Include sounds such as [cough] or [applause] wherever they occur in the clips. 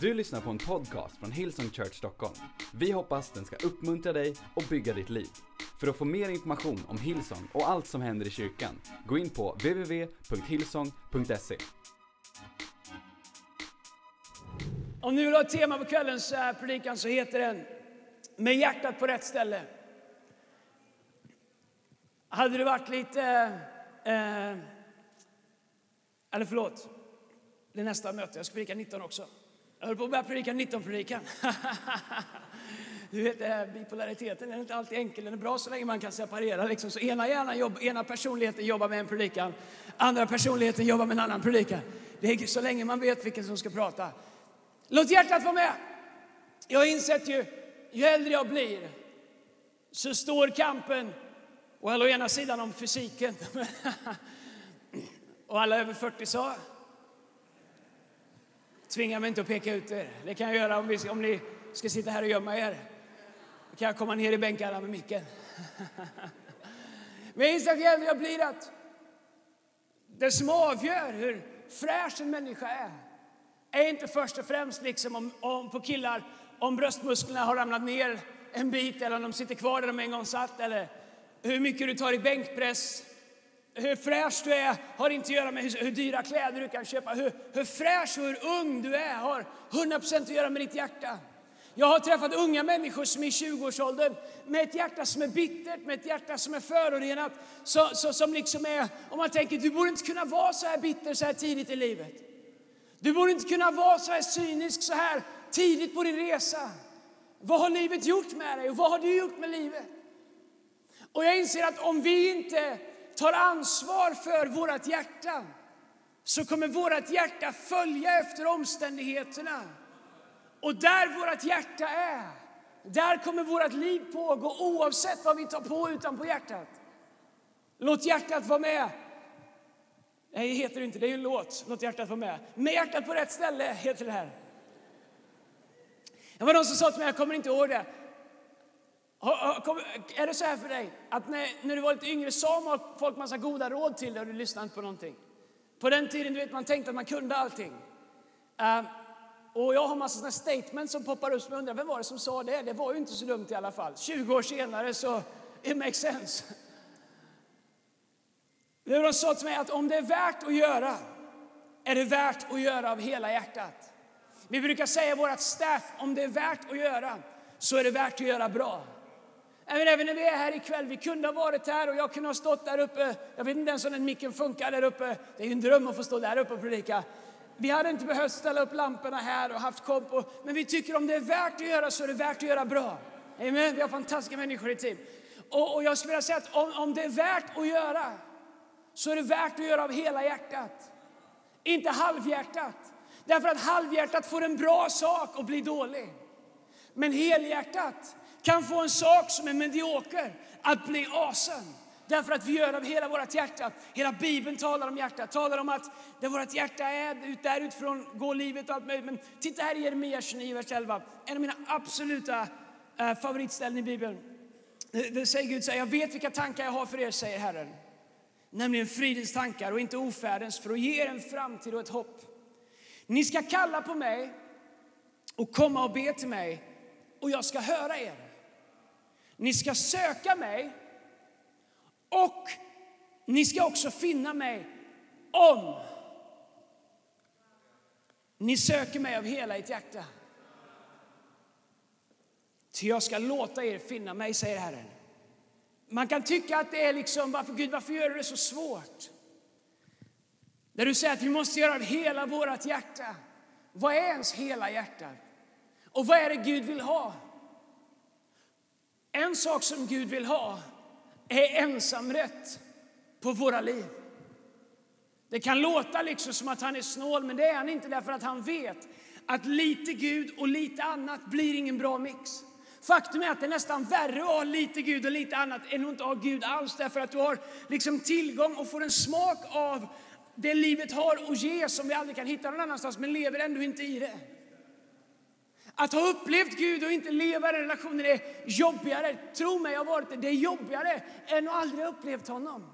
Du lyssnar på en podcast från Hillsong Church Stockholm. Vi hoppas den ska uppmuntra dig och bygga ditt liv. För att få mer information om Hillsong och allt som händer i kyrkan, gå in på www.hillsong.se. Om ni vill ha ett tema på kvällens predikan så heter den Med hjärtat på rätt ställe. Hade det varit lite... Eh, eller förlåt, det är nästa möte. Jag ska predika 19 också. Jag höll på att börja predika 19-predikan. [laughs] Du vet, bipolariteten är inte alltid enkel. Den är bra så länge man kan separera. Liksom. Så ena, hjärnan jobb, ena personligheten jobbar med en predikan, andra personligheten jobbar med en annan predikan. Det är så länge man vet vilken som ska prata. Låt hjärtat vara med. Jag har insett ju, ju äldre jag blir, så står kampen, och å ena sidan om fysiken, [laughs] och alla över 40 sa, tvinga mig inte att peka ut er. Det kan jag göra om, vi, om ni ska sitta här och gömma er. Då kan jag komma ner i bänkarna med micken. [laughs] Men Isak jag blir att det som avgör hur fräsch en människa är är inte först och främst liksom om, om på killar om bröstmusklerna har ramlat ner en bit eller om de sitter kvar där de en gång satt eller hur mycket du tar i bänkpress. Hur fräsch du är har inte att göra med hur, hur dyra kläder du kan köpa. Hur, hur fräsch och hur ung du är har 100% att göra med ditt hjärta. Jag har träffat unga människor som är i 20-årsåldern med ett hjärta som är bittert, med ett hjärta som är förorenat. Så, så, som liksom är, om man tänker, du borde inte kunna vara så här bitter så här tidigt i livet. Du borde inte kunna vara så här cynisk så här tidigt på din resa. Vad har livet gjort med dig och vad har du gjort med livet? Och jag inser att om vi inte tar ansvar för vårt hjärta så kommer vårt hjärta följa efter omständigheterna. Och där vårt hjärta är, där kommer vårt liv pågå oavsett vad vi tar på utanpå hjärtat. Låt hjärtat vara med. Nej, det heter det inte. Det är ju en låt. Låt hjärtat vara med. Med hjärtat på rätt ställe heter det här. Det var någon som sa till mig, jag kommer inte ihåg det. Är det så här för dig att när, när du var lite yngre sa folk massa goda råd till dig och du lyssnade inte på någonting? På den tiden du vet, man tänkte att man kunde allting. Uh, och jag har massa sådana statements som poppar upp som jag undrar, vem var det som sa det? Det var ju inte så dumt i alla fall. 20 år senare så, it makes sense. De sa till mig att om det är värt att göra, är det värt att göra av hela hjärtat. Vi brukar säga i vårt staff, om det är värt att göra, så är det värt att göra bra. Även, även när vi är här ikväll, vi kunde ha varit här och jag kunde ha stått där uppe. Jag vet inte ens om den micken funkar där uppe. Det är ju en dröm att få stå där uppe och predika. Vi hade inte behövt ställa upp lamporna här och haft komp. Och, men vi tycker om det är värt att göra så är det värt att göra bra. Amen. Vi har fantastiska människor i team. Och, och jag skulle vilja säga att om, om det är värt att göra så är det värt att göra av hela hjärtat. Inte halvhjärtat. Därför att halvhjärtat får en bra sak och blir dålig. Men helhjärtat kan få en sak som är medioker att bli asen. Därför att vi gör av hela vårt hjärta. Hela Bibeln talar om hjärtat, talar om att där vårt hjärta är, där utifrån går livet och allt möjligt. Men titta här i Jeremia 29, vers 11. En av mina absoluta uh, favoritställen i Bibeln. Det, det säger Gud, så jag vet vilka tankar jag har för er, säger Herren. Nämligen fridens tankar och inte ofärdens, för att ge er en framtid och ett hopp. Ni ska kalla på mig och komma och be till mig och jag ska höra er. Ni ska söka mig och ni ska också finna mig om ni söker mig av hela ert hjärta. Ty jag ska låta er finna mig, säger Herren. Man kan tycka att det är liksom, varför Gud, varför gör du det så svårt? Där du säger att vi måste göra av hela vårt hjärta. Vad är ens hela hjärta? Och vad är det Gud vill ha? En sak som Gud vill ha är ensamrätt på våra liv. Det kan låta liksom som att han är snål, men det är han inte därför att han vet att lite Gud och lite annat blir ingen bra mix. Faktum är att det är nästan värre att ha lite Gud och lite annat än att inte ha Gud alls därför att du har liksom tillgång och får en smak av det livet har att ge som vi aldrig kan hitta någon annanstans men lever ändå inte i det. Att ha upplevt Gud och inte leva i den relationen är jobbigare. Tro mig, jag har varit det. Det är jobbigare än att aldrig ha upplevt honom.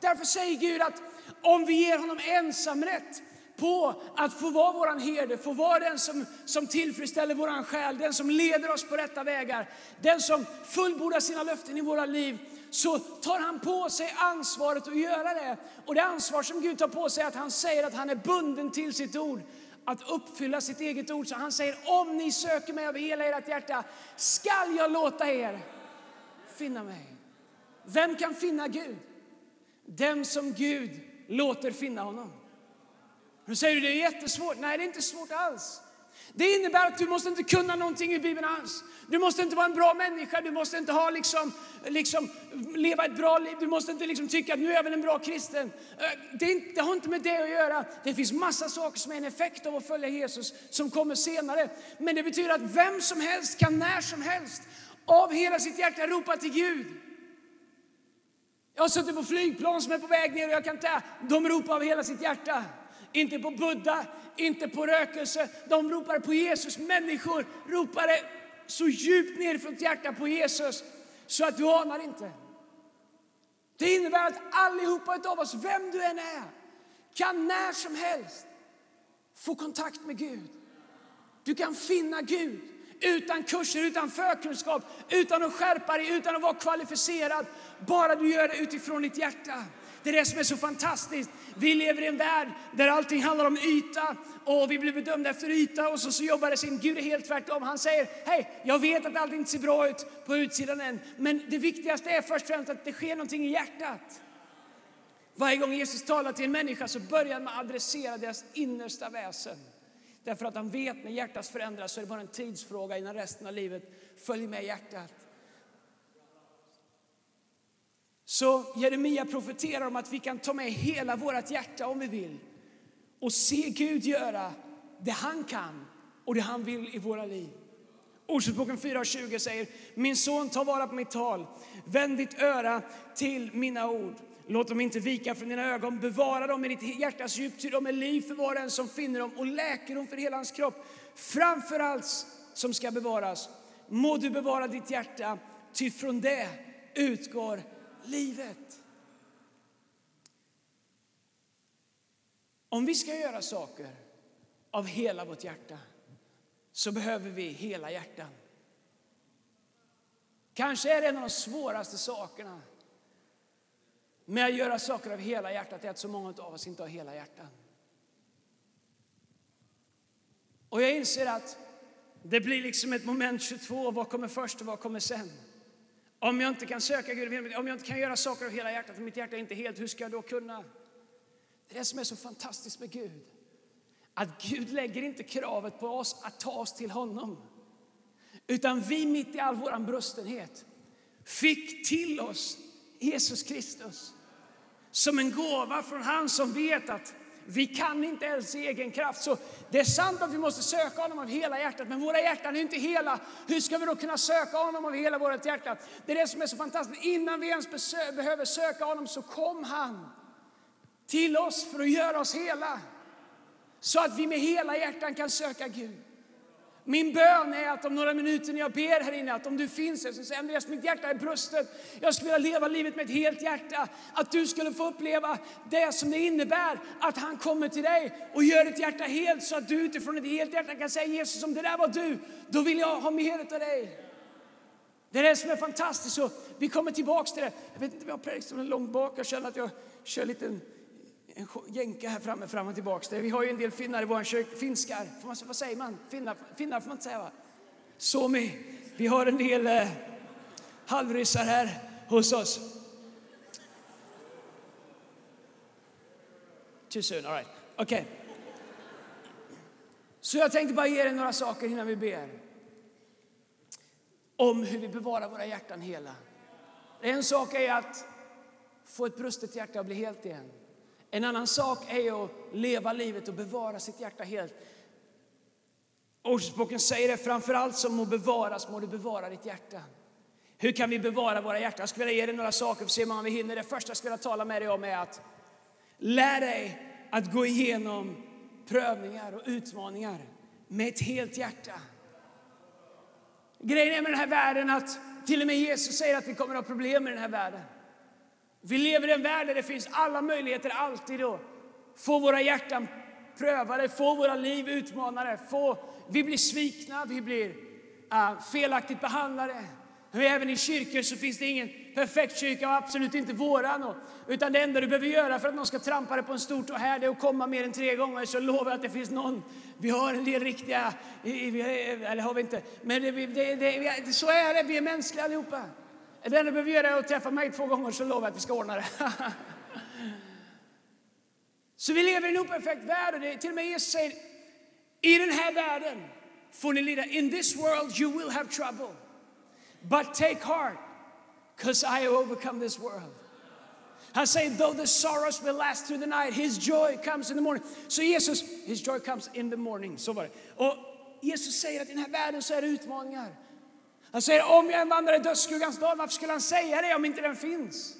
Därför säger Gud att om vi ger honom ensamrätt på att få vara våran herde, få vara den som, som tillfredsställer våran själ, den som leder oss på rätta vägar, den som fullbordar sina löften i våra liv, så tar han på sig ansvaret att göra det. Och det ansvar som Gud tar på sig är att han säger att han är bunden till sitt ord att uppfylla sitt eget ord. Så han säger om ni söker mig av hela ert hjärta skall jag låta er finna mig. Vem kan finna Gud? Den som Gud låter finna honom. Nu säger du det är jättesvårt. Nej, det är inte svårt alls. Det innebär att du måste inte kunna någonting i Bibeln alls. Du måste inte vara en bra människa, du måste inte ha liksom, liksom, leva ett bra liv, du måste inte liksom tycka att nu är jag väl en bra kristen. Det, inte, det har inte med det att göra. Det finns massa saker som är en effekt av att följa Jesus som kommer senare. Men det betyder att vem som helst kan när som helst av hela sitt hjärta ropa till Gud. Jag har suttit på flygplan som är på väg ner och jag kan inte, de ropar av hela sitt hjärta. Inte på Buddha, inte på rökelse. De ropar på Jesus. Människor ropade så djupt ner från hjärta på Jesus så att du anar inte. Det innebär att allihopa av oss, vem du än är, kan när som helst få kontakt med Gud. Du kan finna Gud utan kurser, utan förkunskap, utan att skärpa dig, utan att vara kvalificerad. Bara du gör det utifrån ditt hjärta. Det är det som är så fantastiskt. Vi lever i en värld där allting handlar om yta och vi blir bedömda efter yta och så, så jobbar det sin Gud är helt tvärtom. Han säger, hej, jag vet att allt inte ser bra ut på utsidan än, men det viktigaste är först och främst att det sker någonting i hjärtat. Varje gång Jesus talar till en människa så börjar han med att adressera deras innersta väsen. Därför att han vet när hjärtat förändras så är det bara en tidsfråga innan resten av livet följer med hjärtat. Så Jeremia profeterar om att vi kan ta med hela vårt hjärta om vi vill och se Gud göra det han kan och det han vill i våra liv. Ordspråksboken 4.20 säger Min son, ta vara på mitt tal. Vänd ditt öra till mina ord. Låt dem inte vika från dina ögon. Bevara dem i ditt hjärtas djup, ty de är liv för var och en som finner dem och läker dem för hela hans kropp. Framför allt som ska bevaras må du bevara ditt hjärta, ty från det utgår livet. Om vi ska göra saker av hela vårt hjärta så behöver vi hela hjärtan. Kanske är det en av de svåraste sakerna med att göra saker av hela hjärtat är att så många av oss inte har hela hjärtan. Och jag inser att det blir liksom ett moment 22. Vad kommer först och vad kommer sen? Om jag inte kan söka Gud, om jag inte kan göra saker av hela hjärtat om mitt hjärta är inte helt, hur ska jag då kunna? Det är det som är så fantastiskt med Gud. Att Gud lägger inte kravet på oss att ta oss till honom. Utan vi mitt i all vår brustenhet fick till oss Jesus Kristus som en gåva från han som vet att vi kan inte ens i egen kraft. Så det är sant att vi måste söka honom av hela hjärtat, men våra hjärtan är inte hela. Hur ska vi då kunna söka honom av hela vårt hjärta? Det är det som är så fantastiskt. Innan vi ens behöver söka honom så kom han till oss för att göra oss hela. Så att vi med hela hjärtan kan söka Gud. Min bön är att om några minuter när jag ber här inne, att om du finns här, så säger Andreas, mitt hjärta är bröstet. Jag skulle vilja leva livet med ett helt hjärta. Att du skulle få uppleva det som det innebär att han kommer till dig och gör ditt hjärta helt så att du utifrån ett helt hjärta kan säga Jesus, om det där var du, då vill jag ha mer av dig. Det är det som är fantastiskt. Så vi kommer tillbaks till det. Jag vet inte om jag har predikstolen långt bak. Jag känner att jag kör lite en jänka här framme, fram och tillbaka. Vi har ju en del finnar i vår kyrka. Finskar, får man, vad säger man? Finnar, finnar får man inte säga va? Somi. Vi har en del eh, halvryssar här hos oss. Too soon, all right. Okay. Så jag tänkte bara ge er några saker innan vi ber. Om hur vi bevarar våra hjärtan hela. En sak är att få ett brustet hjärta att bli helt igen. En annan sak är att leva livet och bevara sitt hjärta helt. Ordspråken säger det, framför allt som må bevaras må du bevara ditt hjärta. Hur kan vi bevara våra hjärtan? Jag skulle vilja ge dig några saker för att se om vi hinner. Det första jag skulle vilja tala med dig om är att lär dig att gå igenom prövningar och utmaningar med ett helt hjärta. Grejen är med den här världen att till och med Jesus säger att vi kommer att ha problem med den här världen. Vi lever i en värld där det finns alla möjligheter alltid att få våra hjärtan prövade, få våra liv utmanade, få, vi blir svikna, vi blir uh, felaktigt behandlade. Och även i kyrkor så finns det ingen perfekt kyrka och absolut inte våran. Och, utan det enda du behöver göra för att någon ska trampa dig på en stor tå här det är att komma mer än tre gånger så lovar jag att det finns någon. Vi har en del riktiga, eller har vi inte, men det, det, det, så är det, vi är mänskliga allihopa. Det enda du behöver göra är att träffa mig två gånger så lovar jag att vi ska ordna det. [laughs] så vi lever i en operfekt värld och det, till och med Jesus säger i den här världen får ni lida. In this world you will have trouble. But take heart, because I have overcome this world. Han säger, though the sorrows will last through the night, his joy comes in the morning. Så Jesus, his joy comes in the morning. Så var det. Och Jesus säger att i den här världen så är det utmaningar. Han säger, om jag vandrar i dödsskuggans dal, varför skulle han säga det om inte den finns?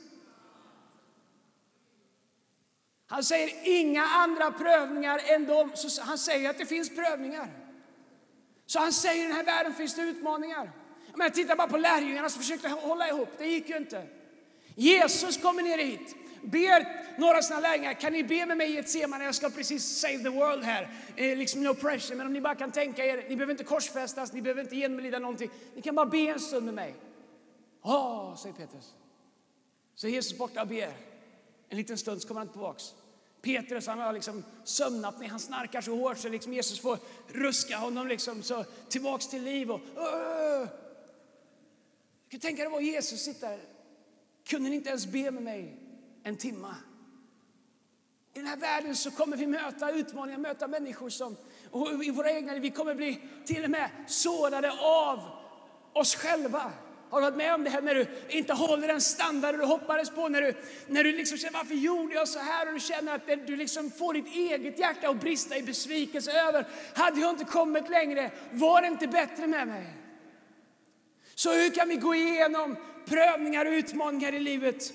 Han säger inga andra prövningar än de, så han säger att det finns prövningar. Så han säger i den här världen finns det utmaningar. Men titta bara på lärjungarna som försökte hålla ihop, det gick ju inte. Jesus kommer ner hit, ber några av sina lärjungar, kan ni be med mig i ett semane? Jag ska precis save the world här. Eh, liksom no pressure, men om ni bara kan tänka er, ni behöver inte korsfästas, ni behöver inte genomlida någonting. Ni kan bara be en stund med mig. Ja, säger Petrus. Så är Jesus borta och ber. En liten stund så kommer han tillbaks. Petrus han har liksom sömnapné, han snarkar så hårt så liksom Jesus får ruska honom liksom så tillbaks till liv. Och, uh, kan tänka dig vad Jesus sitter Kunde ni inte ens be med mig en timma? I den här världen så kommer vi möta utmaningar, möta människor som och i våra egna vi kommer bli till och med sårade av oss själva. Har du varit med om det här när du inte håller den standard du hoppades på? När du, när du liksom känner varför gjorde jag så här? Och du känner att du liksom får ditt eget hjärta att brista i besvikelse över. Hade jag inte kommit längre? Var det inte bättre med mig? Så hur kan vi gå igenom prövningar och utmaningar i livet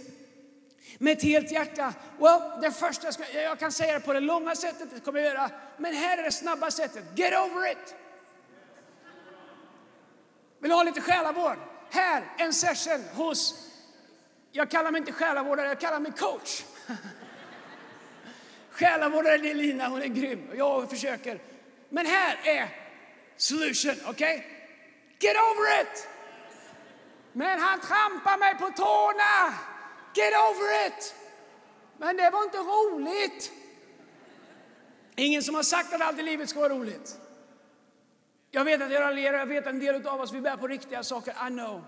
med ett helt hjärta? Well, det första jag, ska, jag kan säga det på det långa sättet, det kommer jag göra. Men här är det snabba sättet. Get over it! Vill du ha lite själavård? Här, en session hos, jag kallar mig inte själavårdare, jag kallar mig coach. [laughs] Själavårdare det är Lina, hon är grym. Jag försöker. Men här är solution, okej? Okay? Get over it! Men han trampar mig på tårna. Get over it! Men det var inte roligt. Ingen som har sagt att allt i livet ska vara roligt. Jag vet att jag raljerar, jag vet att en del av oss vi bär på riktiga saker, I know.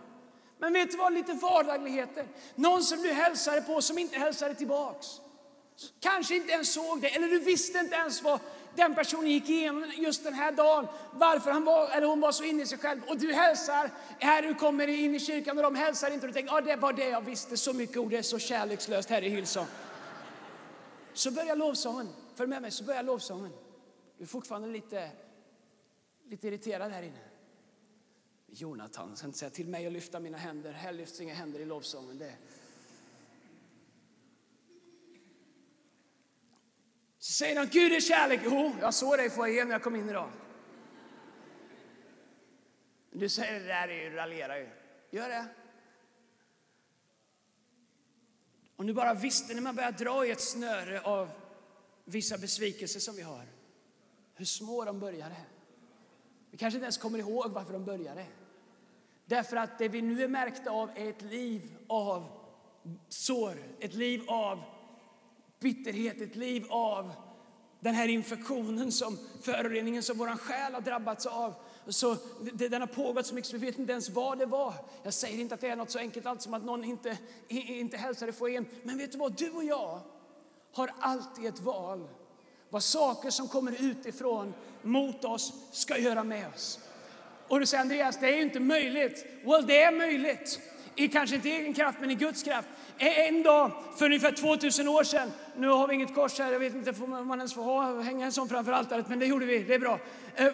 Men vet du vad, lite vardagligheter. Någon som du hälsade på som inte hälsade tillbaks. Kanske inte ens såg det, eller du visste inte ens vad den personen gick igenom just den här dagen, varför han var, eller hon var så inne i sig själv. Och du hälsar, här du kommer in i kyrkan och de hälsar inte och du tänker, ah, det var det jag visste, så mycket ord, det är så kärlekslöst här i Hillsong. Så börjar lovsången, följ med mig, så börjar lovsången. Du är fortfarande lite, lite irriterad här inne. Jonathan, sen inte säga till mig att lyfta mina händer, här lyfts inga händer i lovsången. Det Så säger de, Gud är kärlek. Jo, jag såg dig få igen när jag kom in idag. Du säger, det där är ju, raljerar ju. Gör det. Om du bara visste när man börjar dra i ett snöre av vissa besvikelser som vi har, hur små de började. Vi kanske inte ens kommer ihåg varför de började. Därför att det vi nu är märkta av är ett liv av sår, ett liv av bitterhet, ett liv av den här infektionen, som föroreningen som vår själ har drabbats av. Så den har pågått så mycket så vi vet inte ens vad det var. Jag säger inte att det är något så enkelt allt som att någon inte, inte hälsade få igen. Men vet du vad? Du och jag har alltid ett val vad saker som kommer utifrån mot oss ska göra med oss. Och du säger Andreas, det är ju inte möjligt. Well, det är möjligt. I kanske inte egen kraft, men i Guds kraft. E- en dag för ungefär 2000 år sedan, nu har vi inget kors här, jag vet inte om man ens får ha, hänga en sån framför altaret, men det gjorde vi, det är bra. Eh,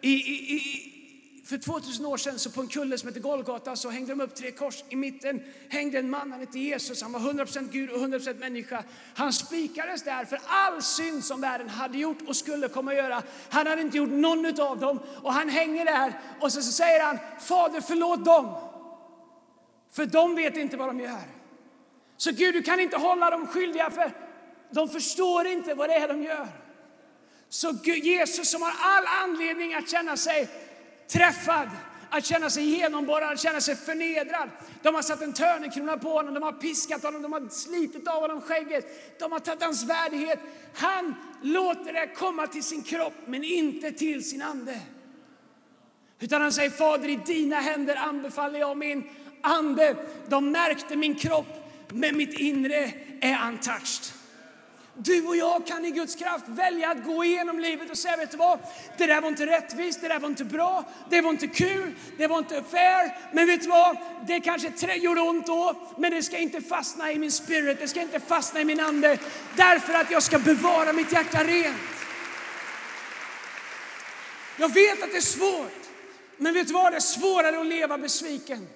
I, i, i, för 2000 år sedan så på en kulle som heter Golgata så hängde de upp tre kors. I mitten hängde en man, han hette Jesus. Han var 100% Gud och 100% människa. Han spikades där för all synd som världen hade gjort och skulle komma att göra. Han hade inte gjort någon av dem och han hänger där och så, så säger han Fader förlåt dem. För de vet inte vad de gör. Så Gud, du kan inte hålla dem skyldiga för de förstår inte vad det är de gör. Så Jesus som har all anledning att känna sig träffad, att känna sig genomborrad, att känna sig förnedrad. De har satt en törnekrona på honom, de har piskat honom, de har slitit av honom skägget, de har tagit hans värdighet. Han låter det komma till sin kropp, men inte till sin ande. Utan han säger, Fader i dina händer anbefaller jag min ande. De märkte min kropp, men mitt inre är untouched. Du och jag kan i Guds kraft välja att gå igenom livet och säga, vet du vad? Det där var inte rättvist, det där var inte bra, det var inte kul, det var inte fair. Men vet du vad? Det kanske gjorde ont då, men det ska inte fastna i min spirit, det ska inte fastna i min ande. Därför att jag ska bevara mitt hjärta rent. Jag vet att det är svårt, men vet du vad? Det är svårare att leva besviken.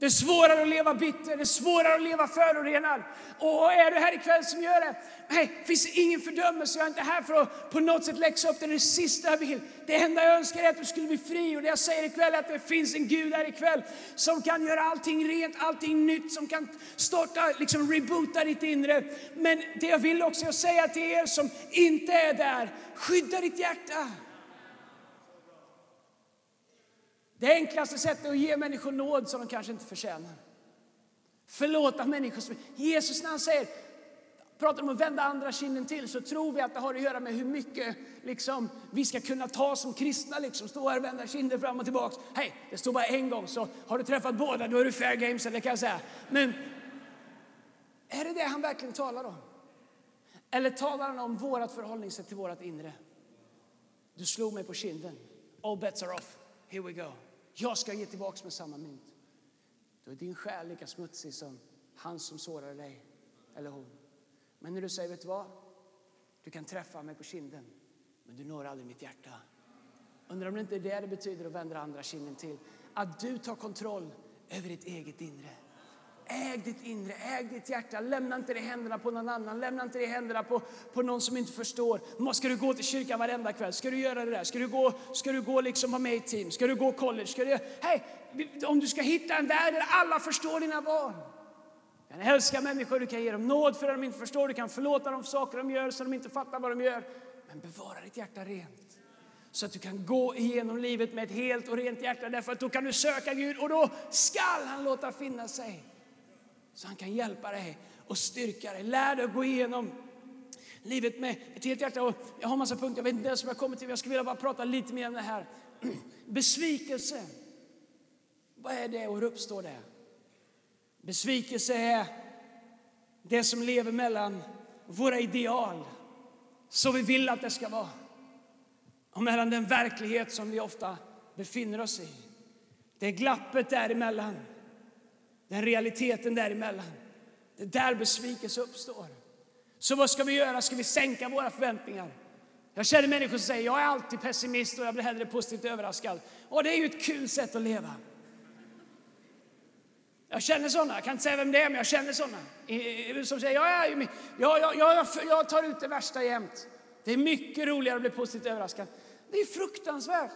Det är svårare att leva bitter, det är svårare att leva förorenad. Och är du här ikväll som gör det, nej, det finns ingen fördömelse. Jag är inte här för att på något sätt läxa upp det. Det är det sista jag vill. Det enda jag önskar är att du skulle bli fri. Och det jag säger ikväll är att det finns en Gud här ikväll som kan göra allting rent, allting nytt, som kan starta, liksom reboota ditt inre. Men det jag vill också säga till er som inte är där, skydda ditt hjärta. Det enklaste sättet är att ge människor nåd som de kanske inte förtjänar. Förlåta människor. Som, Jesus när han säger, pratar om att vända andra kinden till så tror vi att det har att göra med hur mycket liksom, vi ska kunna ta som kristna. Liksom, stå här och vända kinden fram och tillbaks. Hej, det står bara en gång så har du träffat båda då är du fair game. det kan jag säga. Men är det det han verkligen talar om? Eller talar han om vårt förhållningssätt till vårt inre? Du slog mig på kinden. All bets are off. Here we go. Jag ska ge tillbaks med samma mynt. Då är din själ lika smutsig som han som sårade dig, eller hon. Men när du säger, vet du vad? Du kan träffa mig på kinden, men du når aldrig mitt hjärta. Undrar om det inte är det det betyder att vända andra kinden till. Att du tar kontroll över ditt eget inre. Äg ditt inre, äg ditt hjärta. Lämna inte det i händerna på någon annan. Lämna inte det i händerna på, på någon som inte förstår. Ska du gå till kyrkan varenda kväll? Ska du göra det där? Ska du gå, ska du gå liksom vara med i team? Ska du gå college? Ska du, hey, om du ska hitta en värld där alla förstår dina val. Du kan älska människor, du kan ge dem nåd för det de inte förstår. Du kan förlåta dem för saker de gör så de inte fattar vad de gör. Men bevara ditt hjärta rent så att du kan gå igenom livet med ett helt och rent hjärta. Därför att då kan du söka Gud och då skall han låta finna sig så han kan hjälpa dig och styrka dig. Lär dig att gå igenom livet med ett helt hjärta. Och jag har massa punkter, jag vet inte ens om jag kommer till. Jag skulle vilja bara prata lite mer om det här. [clears throat] Besvikelse. Vad är det och hur uppstår det? Besvikelse är det som lever mellan våra ideal, så vi vill att det ska vara, och mellan den verklighet som vi ofta befinner oss i. Det är glappet däremellan den realiteten däremellan. Det är där besvikelse uppstår. Så vad ska vi göra? Ska vi sänka våra förväntningar? Jag känner människor som säger jag är alltid pessimist och jag blir hellre positivt överraskad. Och det är ju ett kul sätt att leva. Jag känner sådana, jag kan inte säga vem det är, men jag känner sådana. Som säger jag, är, jag, jag, jag, jag tar ut det värsta jämt. Det är mycket roligare att bli positivt överraskad. Det är fruktansvärt.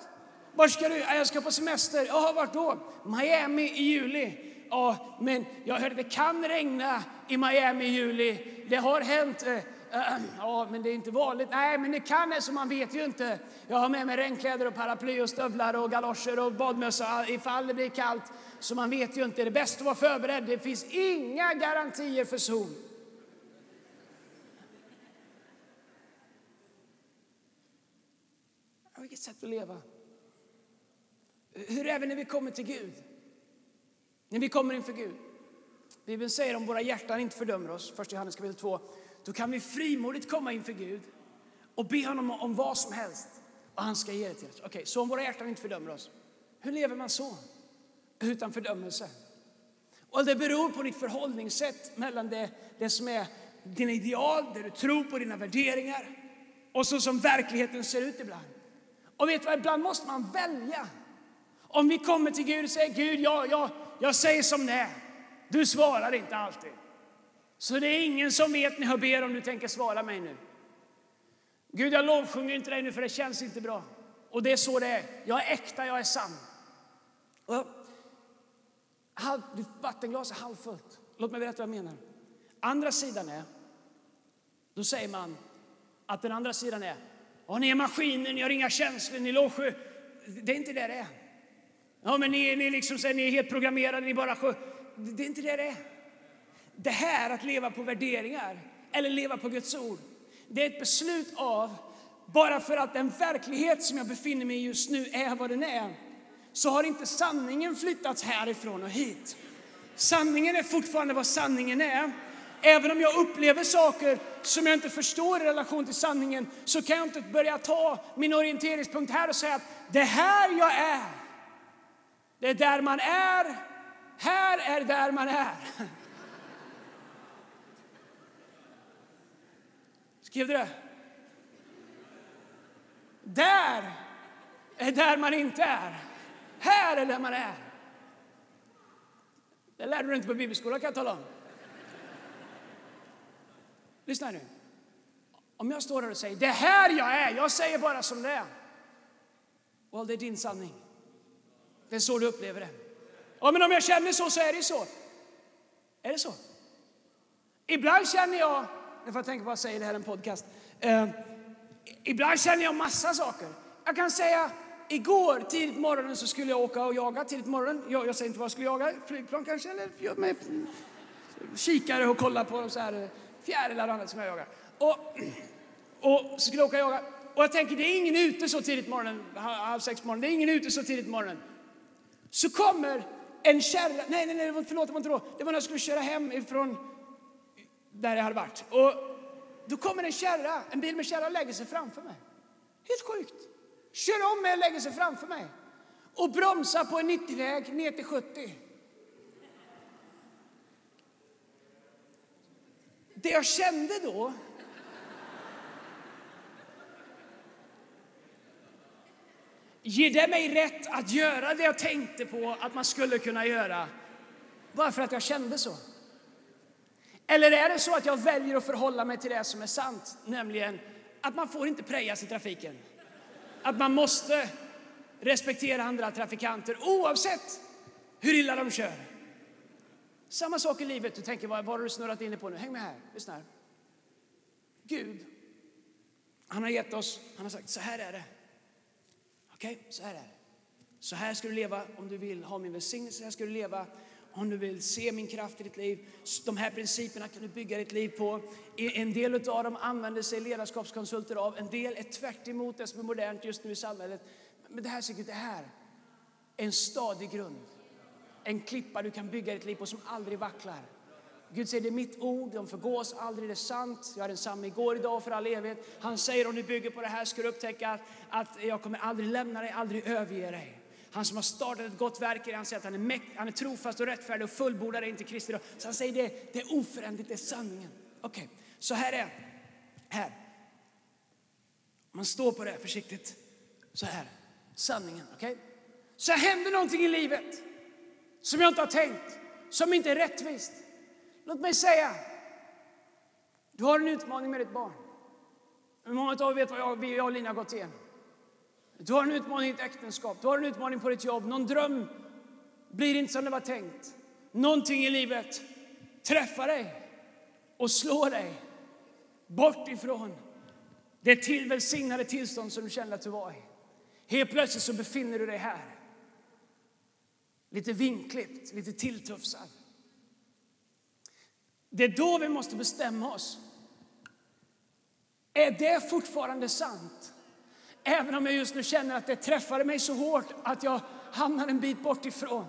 Var ska du? Jag ska på semester. Jaha, vart då? Miami i juli. Ja, men jag hörde det kan regna i Miami i juli. Det har hänt. Eh, eh, ja, men det är inte vanligt. Nej, men det kan det, så man vet ju inte. Jag har med mig regnkläder och paraply och stövlar och galoscher och badmössa ifall det blir kallt. Så man vet ju inte. Det är bäst att vara förberedd. Det finns inga garantier för sol. Vilket sätt att leva. Hur är vi när vi kommer till Gud? När vi kommer inför Gud. Bibeln säger om våra hjärtan inte fördömer oss, 1 Johannes kapitel 2, då kan vi frimodigt komma inför Gud och be honom om vad som helst och han ska ge det till oss. Okej, okay, så om våra hjärtan inte fördömer oss, hur lever man så? Utan fördömelse. Och det beror på ditt förhållningssätt mellan det, det som är dina ideal, det du tror på, dina värderingar och så som verkligheten ser ut ibland. Och vet du vad, ibland måste man välja. Om vi kommer till Gud och säger Gud, jag, jag, jag säger som det är. Du svarar inte alltid. Så det är ingen som vet när jag ber om du tänker svara mig nu. Gud, jag lovsjunger inte dig nu för det känns inte bra. Och det är så det är. Jag är äkta, jag är sann. Och, halv, vattenglas är halvfullt. Låt mig berätta vad jag menar. Andra sidan är, då säger man att den andra sidan är Ja, ni är maskiner, ni har inga känslor, ni lovsjunger. Det är inte det det är. Ja, men ni, ni, liksom, ni är helt programmerade, ni bara sjö. Det är inte det det är. Det här att leva på värderingar eller leva på Guds ord, det är ett beslut av bara för att den verklighet som jag befinner mig i just nu är vad den är, så har inte sanningen flyttats härifrån och hit. Sanningen är fortfarande vad sanningen är. Även om jag upplever saker som jag inte förstår i relation till sanningen så kan jag inte börja ta min orienteringspunkt här och säga att det här jag är. Det är där man är. Här är där man är. Skrev du det? Där är där man inte är. Här är där man är. Det lärde du inte på bibelskolan kan jag tala om. Lyssna nu. Om jag står här och säger det här jag är, jag säger bara som det är. Well, det är din sanning. Det är så du upplever det. Ja, men om jag känner så, så är det så. Är det så? Ibland känner jag, jag får tänka på vad jag säger, det här i en podcast. Eh, ibland känner jag massa saker. Jag kan säga, igår tidigt på morgonen så skulle jag åka och jaga tidigt på morgonen. Jag, jag säger inte vad jag skulle jaga, flygplan kanske, eller med kikare och kolla på så här eh, fjärilar och annat som jag jagar. Och, och så skulle jag åka och jaga. Och jag tänker, det är ingen ute så tidigt på morgonen, halv sex på morgonen, det är ingen ute så tidigt på morgonen. Så kommer en kärra, nej, nej, nej, förlåt, det var inte då. Det var när jag skulle köra hem ifrån där jag hade varit. Och då kommer en kärra, en bil med kärra och lägger sig framför mig. Helt sjukt. Kör om mig och lägger sig framför mig. Och bromsar på en 90-väg ner till 70. Det jag kände då Ger det mig rätt att göra det jag tänkte på att man skulle kunna göra bara för att jag kände så? Eller är det så att jag väljer att förhålla mig till det som är sant, nämligen att man får inte prejas i trafiken? Att man måste respektera andra trafikanter oavsett hur illa de kör. Samma sak i livet. Du tänker, vad, vad har du snurrat in på nu? Häng med här, lyssna här. Gud, han har gett oss, han har sagt, så här är det. Okej, okay, så här är det. Så här ska du leva om du vill ha min välsignelse, så här ska du leva om du vill se min kraft i ditt liv. De här principerna kan du bygga ditt liv på. En del av dem använder sig ledarskapskonsulter av, en del är tvärt det som är modernt just nu i samhället. Men det här, säkert, det här är en stadig grund en klippa du kan bygga ditt liv på som aldrig vacklar. Gud säger det är mitt ord, de förgås aldrig, det är sant. Jag är densamma igår, idag och för all evighet. Han säger om du bygger på det här ska du upptäcka att jag kommer aldrig lämna dig, aldrig överge dig. Han som har startat ett gott verk i han säger att han är, mäkt, han är trofast och rättfärdig och fullbordar dig inte Kristi. Så han säger det, det är oföränderligt, det är sanningen. Okej, okay. så här är här. Man står på det försiktigt. Så här, sanningen. Okej? Okay? Så händer någonting i livet som jag inte har tänkt, som inte är rättvist. Låt mig säga, du har en utmaning med ditt barn. Många av er vet vad jag, jag och Lina har gått igenom. Du har en utmaning i ditt äktenskap, du har en utmaning på ditt jobb. Någon dröm blir inte som det var tänkt. Någonting i livet träffar dig och slår dig bort ifrån det till välsignade tillstånd som du kände att du var i. Helt plötsligt så befinner du dig här lite vinklippt, lite tilltufsad. Det är då vi måste bestämma oss. Är det fortfarande sant? Även om jag just nu känner att det träffade mig så hårt att jag hamnar en bit bort ifrån.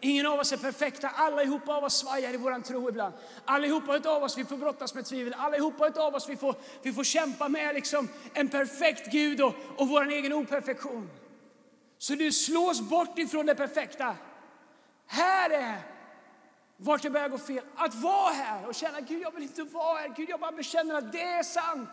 Ingen av oss är perfekta. Allihopa av oss svajar i vår tro ibland. Allihopa av oss vi får brottas med tvivel. Allihopa av oss vi får, vi får kämpa med liksom en perfekt Gud och, och vår egen operfektion. Så du slås bort ifrån det perfekta här är vart det börjar gå fel. Att vara här och känna Gud, jag vill inte vara här. Gud, jag bara bekänner att det är sant.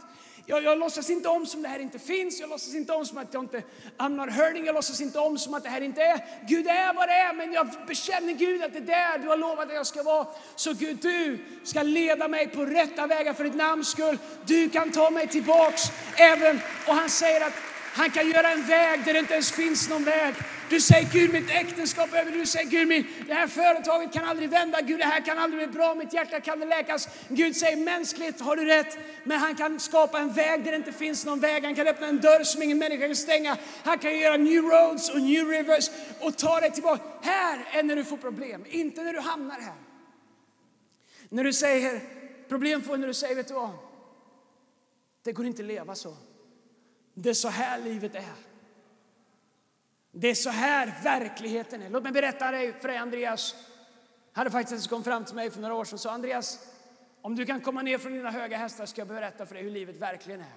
Jag, jag låtsas inte om som det här inte finns. Jag låtsas inte om som att jag inte, I'm not hurting. Jag låtsas inte om som att det här inte är. Gud är vad det är, men jag bekänner Gud att det är där du har lovat att jag ska vara. Så Gud, du ska leda mig på rätta vägar för ditt namns skull. Du kan ta mig tillbaks även, och han säger att han kan göra en väg där det inte ens finns någon väg. Du säger Gud, mitt äktenskap är över. Du säger Gud, min, det här företaget kan aldrig vända. Gud, det här kan aldrig bli bra. Mitt hjärta kan aldrig läkas. Gud säger mänskligt har du rätt. Men han kan skapa en väg där det inte finns någon väg. Han kan öppna en dörr som ingen människa kan stänga. Han kan göra new roads och new rivers och ta dig tillbaka. Här är när du får problem, inte när du hamnar här. När du säger, problem får när du säger, vet du vad? Det går inte att leva så. Det är så här livet är. Det är så här verkligheten är. Låt mig berätta dig för dig, Andreas. hade faktiskt kom fram till mig för några år sedan och sa Andreas, om du kan komma ner från dina höga hästar ska jag berätta för dig hur livet verkligen är.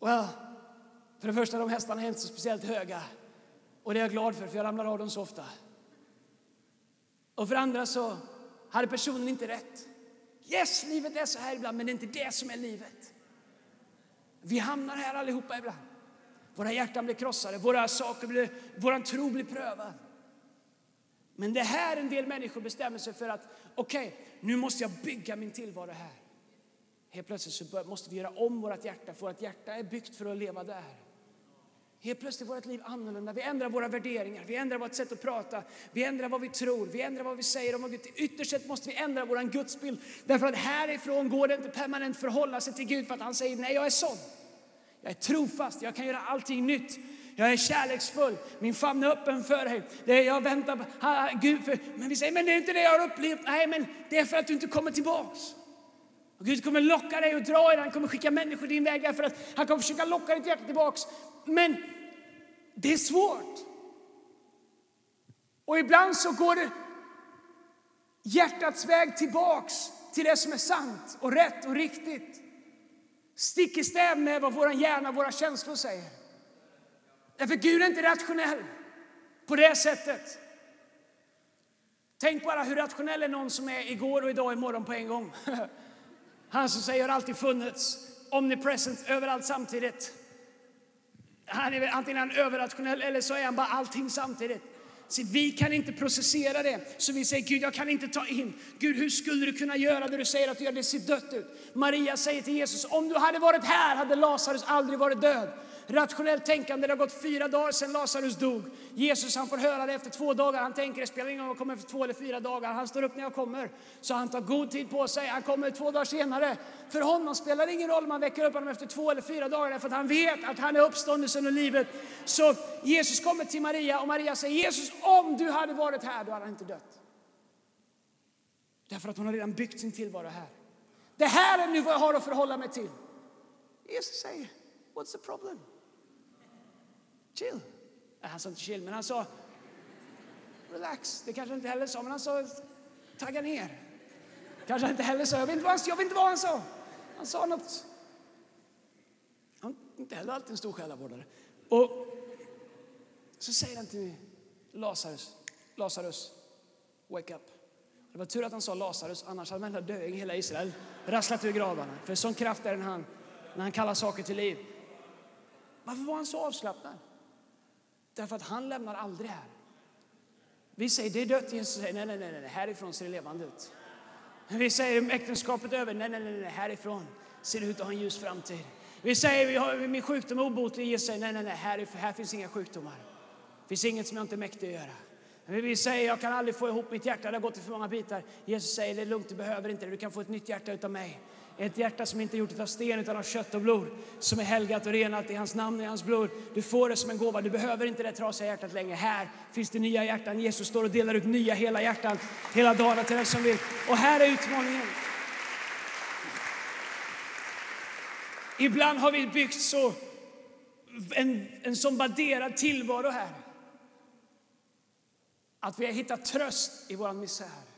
Well, för det första, de hästarna är inte så speciellt höga. Och det är jag glad för, för jag ramlar av dem så ofta. Och för andra så hade personen inte rätt. Yes, livet är så här ibland, men det är inte det som är livet. Vi hamnar här allihopa ibland. Våra hjärtan blir krossade, våra saker blir, vår tro blir prövad. Men det här en del människor bestämmer sig för att okej, okay, nu måste jag bygga min tillvaro här. Helt plötsligt så måste vi göra om vårt hjärta, för vårt hjärta är byggt för att leva där. Helt plötsligt är vårt liv annorlunda. Vi ändrar våra värderingar, vi ändrar vårt sätt att prata, vi ändrar vad vi tror, vi ändrar vad vi säger om Gud. Ytterst sett måste vi ändra vår gudsbild. Därför att härifrån går det inte permanent förhålla sig till Gud för att han säger nej, jag är sån. Jag är trofast, jag kan göra allting nytt. Jag är kärleksfull, min famn är öppen för dig. Det är, jag väntar på ha, Gud. För, men vi säger, men det är inte det jag har upplevt. Nej, men det är för att du inte kommer tillbaks. Och Gud kommer locka dig och dra i dig, han kommer skicka människor din väg därför att han kommer försöka locka ditt hjärta tillbaks. Men det är svårt. Och ibland så går det hjärtats väg tillbaks till det som är sant och rätt och riktigt. Stick i stäv med vad vår hjärna och våra känslor säger. Därför Gud är inte rationell på det sättet. Tänk bara hur rationell är någon som är igår och idag och imorgon på en gång. [laughs] Han som säger har alltid funnits, omnipresent, överallt samtidigt. Han är antingen överrationell eller så är han bara allting samtidigt. Så vi kan inte processera det. Så vi säger Gud, jag kan inte ta in. Gud, hur skulle du kunna göra det du säger att du gör? Det ser dött ut. Maria säger till Jesus, om du hade varit här hade Lazarus aldrig varit död rationellt tänkande. Det har gått fyra dagar sedan Lazarus dog. Jesus han får höra det efter två dagar. Han tänker det spelar ingen roll om jag kommer efter två eller fyra dagar. Han står upp när jag kommer. Så han tar god tid på sig. Han kommer två dagar senare. För honom spelar det ingen roll om man väcker upp honom efter två eller fyra dagar. För att han vet att han är uppståndelsen och livet. Så Jesus kommer till Maria och Maria säger Jesus om du hade varit här då hade han inte dött. Därför att hon har redan byggt sin tillvaro här. Det här är nu vad jag har att förhålla mig till. Jesus säger, what's the problem? Chill. Äh, han sa inte chill, men han sa relax. Det kanske inte heller sa, men han sa tagga ner. Kanske inte heller sa, jag vet inte vad han, jag vet inte vad han sa. Han sa något. Han är inte heller alltid en stor själavårdare. Och så säger han till Lazarus, Lazarus, wake up. Det var tur att han sa Lazarus, annars hade varenda döing i hela Israel rasslat ur gravarna. För sån kraft är den han, när han kallar saker till liv. Varför var han så avslappnad? Därför att han lämnar aldrig här. Vi säger det är dött, Jesus säger nej, nej, nej, nej, härifrån ser det levande ut. Vi säger äktenskapet är över, nej, nej, nej, härifrån ser det ut att ha en ljus framtid. Vi säger vi har, min sjukdom är obotlig, Jesus säger nej, nej, nej, här, här finns inga sjukdomar. Det finns inget som jag inte är mäktig att göra. Vi säger jag kan aldrig få ihop mitt hjärta, det har gått i för många bitar. Jesus säger det är lugnt, du behöver inte det, du kan få ett nytt hjärta utav mig. Ett hjärta som inte är gjort av sten utan av kött och blod, som är helgat och renat i hans namn och i hans blod. Du får det som en gåva. Du behöver inte det trasiga hjärtat längre. Här finns det nya hjärtan. Jesus står och delar ut nya hela hjärtan hela dagen till den som vill. Och här är utmaningen. Ibland har vi byggt så en, en sån värderad tillvaro här. Att vi har hittat tröst i vår misär.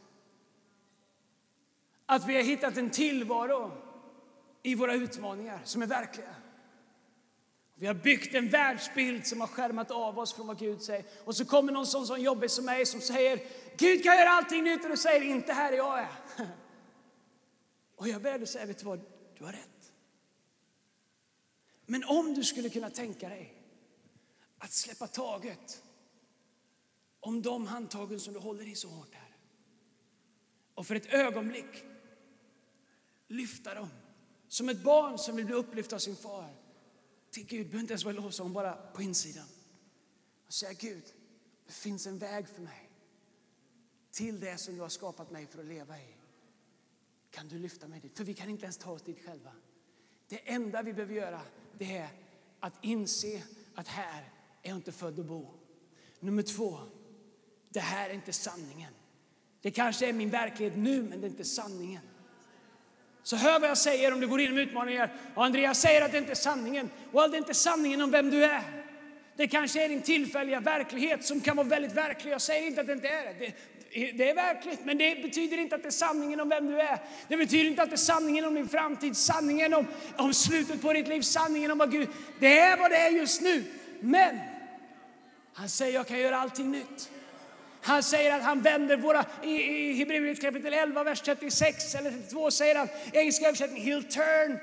Att vi har hittat en tillvaro i våra utmaningar som är verkliga. Vi har byggt en världsbild som har skärmat av oss från vad Gud säger. Och så kommer någon sån som jobbig som mig som säger Gud kan göra allting nytt och du säger inte här jag är. [laughs] Och jag är säga, vet du vad, du har rätt. Men om du skulle kunna tänka dig att släppa taget om de handtagen som du håller i så hårt här. Och för ett ögonblick lyfta dem. Som ett barn som vill bli upplyft av sin far. Till Gud behöver inte ens vara lovsång, bara på insidan. och säga Gud, det finns en väg för mig till det som du har skapat mig för att leva i. Kan du lyfta mig dit? För vi kan inte ens ta oss dit själva. Det enda vi behöver göra det är att inse att här är jag inte född att bo. Nummer två, det här är inte sanningen. Det kanske är min verklighet nu, men det är inte sanningen. Så hör vad jag säger om du går in med utmaningar. Och Andreas säger att det inte är sanningen. Och det är inte sanningen om vem du är. Det kanske är din tillfälliga verklighet som kan vara väldigt verklig. Jag säger inte att det inte är det. det. Det är verkligt, men det betyder inte att det är sanningen om vem du är. Det betyder inte att det är sanningen om din framtid, sanningen om, om slutet på ditt liv, sanningen om vad Gud... Det är vad det är just nu. Men han säger jag kan göra allting nytt. Han säger att han vänder våra, i, i Hebreerbrevet kapitel 11, vers 36 eller 32 säger han, i engelska översättning, he'll turn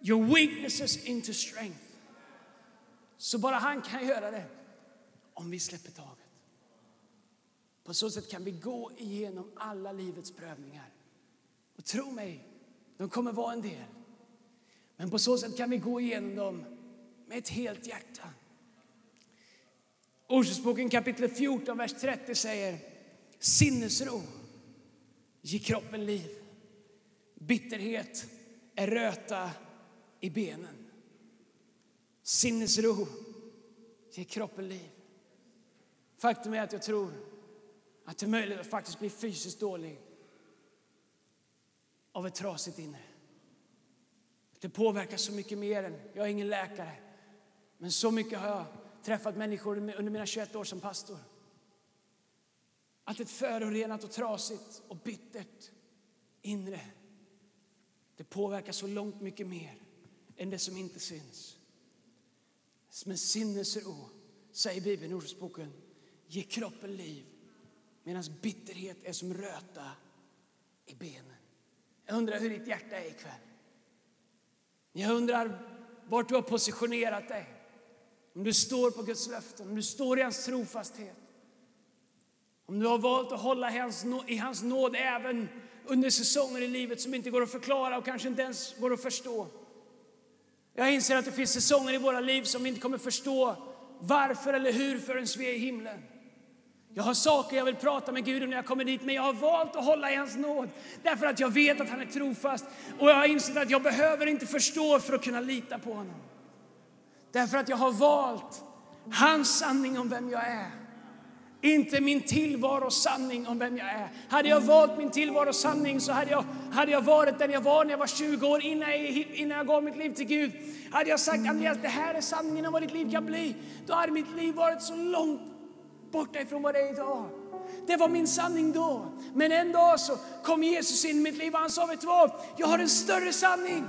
your weaknesses into strength. Så bara han kan göra det om vi släpper taget. På så sätt kan vi gå igenom alla livets prövningar. Och tro mig, de kommer vara en del. Men på så sätt kan vi gå igenom dem med ett helt hjärta. Ordspråksboken kapitel 14, vers 30 säger sinnesro ger kroppen liv. Bitterhet är röta i benen. Sinnesro ger kroppen liv. Faktum är att jag tror att det är möjligt att faktiskt bli fysiskt dålig av ett trasigt inre. Det påverkar så mycket mer än, jag är ingen läkare, men så mycket har jag träffat människor under mina 21 år som pastor. Att ett förorenat och trasigt och bittert inre, det påverkar så långt mycket mer än det som inte syns. Men sinnesro, säger Bibeln i Ordspråksboken, ger kroppen liv medan bitterhet är som röta i benen. Jag undrar hur ditt hjärta är ikväll. Jag undrar vart du har positionerat dig. Om du står på Guds löften, om du står i hans trofasthet. Om du har valt att hålla i hans nåd även under säsonger i livet som inte går att förklara och kanske inte ens går att förstå. Jag inser att det finns säsonger i våra liv som vi inte kommer förstå varför eller hur förrän vi är i himlen. Jag har saker jag vill prata med Gud om när jag kommer dit, men jag har valt att hålla i hans nåd därför att jag vet att han är trofast och jag har insett att jag behöver inte förstå för att kunna lita på honom. Därför att jag har valt hans sanning om vem jag är. Inte min tillvaro sanning om vem jag är. Hade jag valt min tillvaro sanning så hade jag, hade jag varit den jag var när jag var 20 år innan jag, innan jag gav mitt liv till Gud. Hade jag sagt Andreas, det här är sanningen om vad ditt liv kan bli. Då hade mitt liv varit så långt borta ifrån vad det är idag. Det var min sanning då. Men en dag så kom Jesus in i mitt liv och han sa, vet du vad? Jag har en större sanning.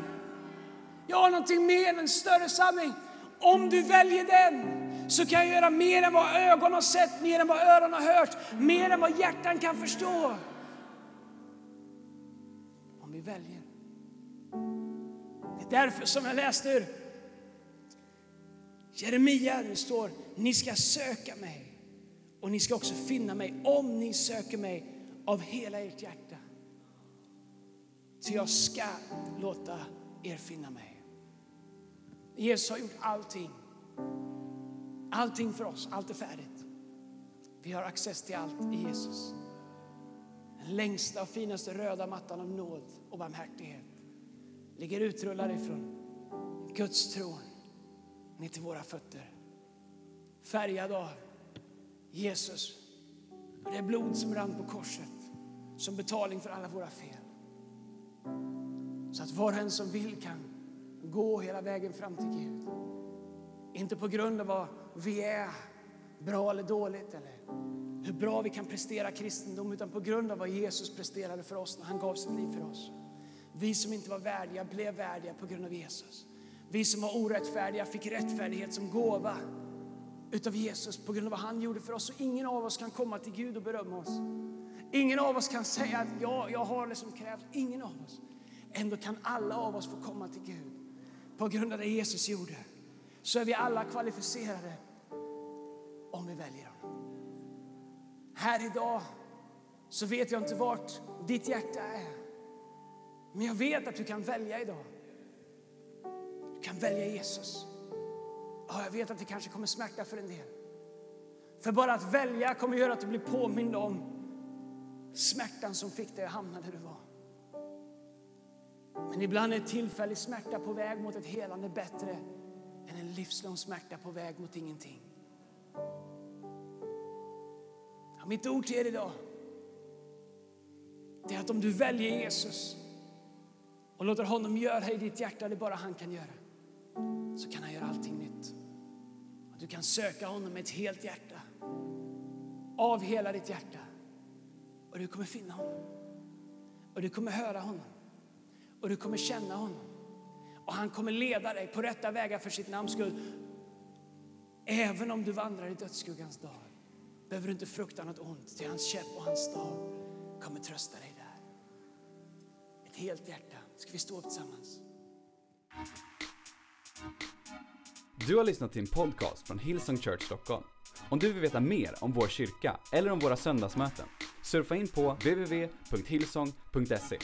Jag har någonting mer, en större sanning. Om du väljer den så kan jag göra mer än vad ögon har sett, mer än vad öron har hört, mer än vad hjärtan kan förstå. Om vi väljer. Det är därför som jag läste ur Jeremia, det står ni ska söka mig och ni ska också finna mig om ni söker mig av hela ert hjärta. Så jag ska låta er finna mig. Jesus har gjort allting. Allting för oss, allt är färdigt. Vi har access till allt i Jesus. Den längsta och finaste röda mattan av nåd och barmhärtighet ligger utrullad ifrån Guds tron ner till våra fötter. Färgad av Jesus och det blod som rann på korset som betalning för alla våra fel. Så att var och en som vill kan gå hela vägen fram till Gud. Inte på grund av vad vi är, bra eller dåligt eller hur bra vi kan prestera kristendom utan på grund av vad Jesus presterade för oss när han gav sitt liv för oss. Vi som inte var värdiga blev värdiga på grund av Jesus. Vi som var orättfärdiga fick rättfärdighet som gåva utav Jesus på grund av vad han gjorde för oss. Så ingen av oss kan komma till Gud och berömma oss. Ingen av oss kan säga att ja, jag har liksom det som krävs. Ingen av oss. Ändå kan alla av oss få komma till Gud på grund av det Jesus gjorde. Så är vi alla kvalificerade om vi väljer honom. Här idag så vet jag inte vart ditt hjärta är. Men jag vet att du kan välja idag. Du kan välja Jesus. Ja, jag vet att det kanske kommer smärta för en del. För bara att välja kommer göra att du blir påmind om smärtan som fick dig att hamna där du var. Men ibland är tillfällig smärta på väg mot ett helande bättre än en livslång smärta på väg mot ingenting. Ja, mitt ord till er idag det är att om du väljer Jesus och låter honom göra i ditt hjärta det bara han kan göra så kan han göra allting nytt. Du kan söka honom med ett helt hjärta, av hela ditt hjärta. Och du kommer finna honom. Och du kommer höra honom. Och du kommer känna honom. Och han kommer leda dig på rätta vägar för sitt namns skull. Även om du vandrar i dödsskuggans dal behöver du inte frukta något ont, till hans käpp och hans stav kommer trösta dig där. Ett helt hjärta. Ska vi stå upp tillsammans? Du har lyssnat till en podcast från Hillsong Church Stockholm. Om du vill veta mer om vår kyrka eller om våra söndagsmöten, surfa in på www.hillsong.se